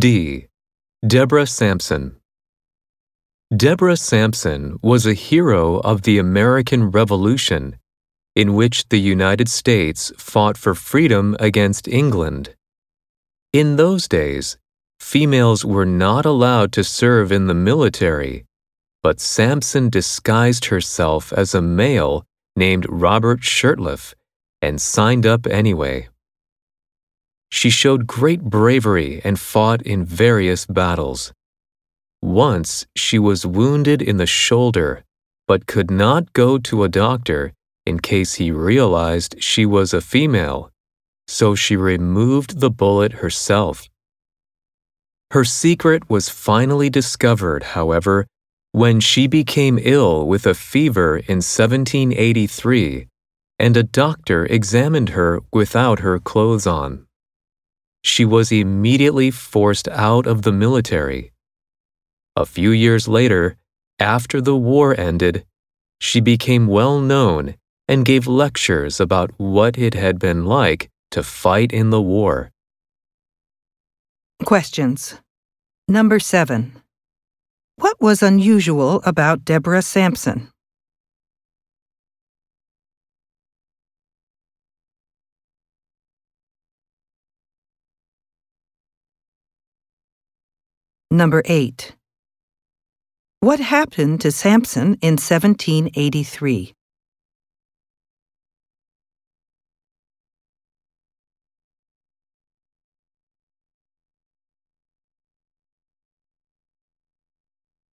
D. Deborah Sampson. Deborah Sampson was a hero of the American Revolution, in which the United States fought for freedom against England. In those days, females were not allowed to serve in the military, but Sampson disguised herself as a male named Robert Shirtliff and signed up anyway. She showed great bravery and fought in various battles. Once she was wounded in the shoulder, but could not go to a doctor in case he realized she was a female, so she removed the bullet herself. Her secret was finally discovered, however, when she became ill with a fever in 1783 and a doctor examined her without her clothes on. She was immediately forced out of the military. A few years later, after the war ended, she became well known and gave lectures about what it had been like to fight in the war. Questions. Number 7. What was unusual about Deborah Sampson? Number 8. What happened to Sampson in 1783?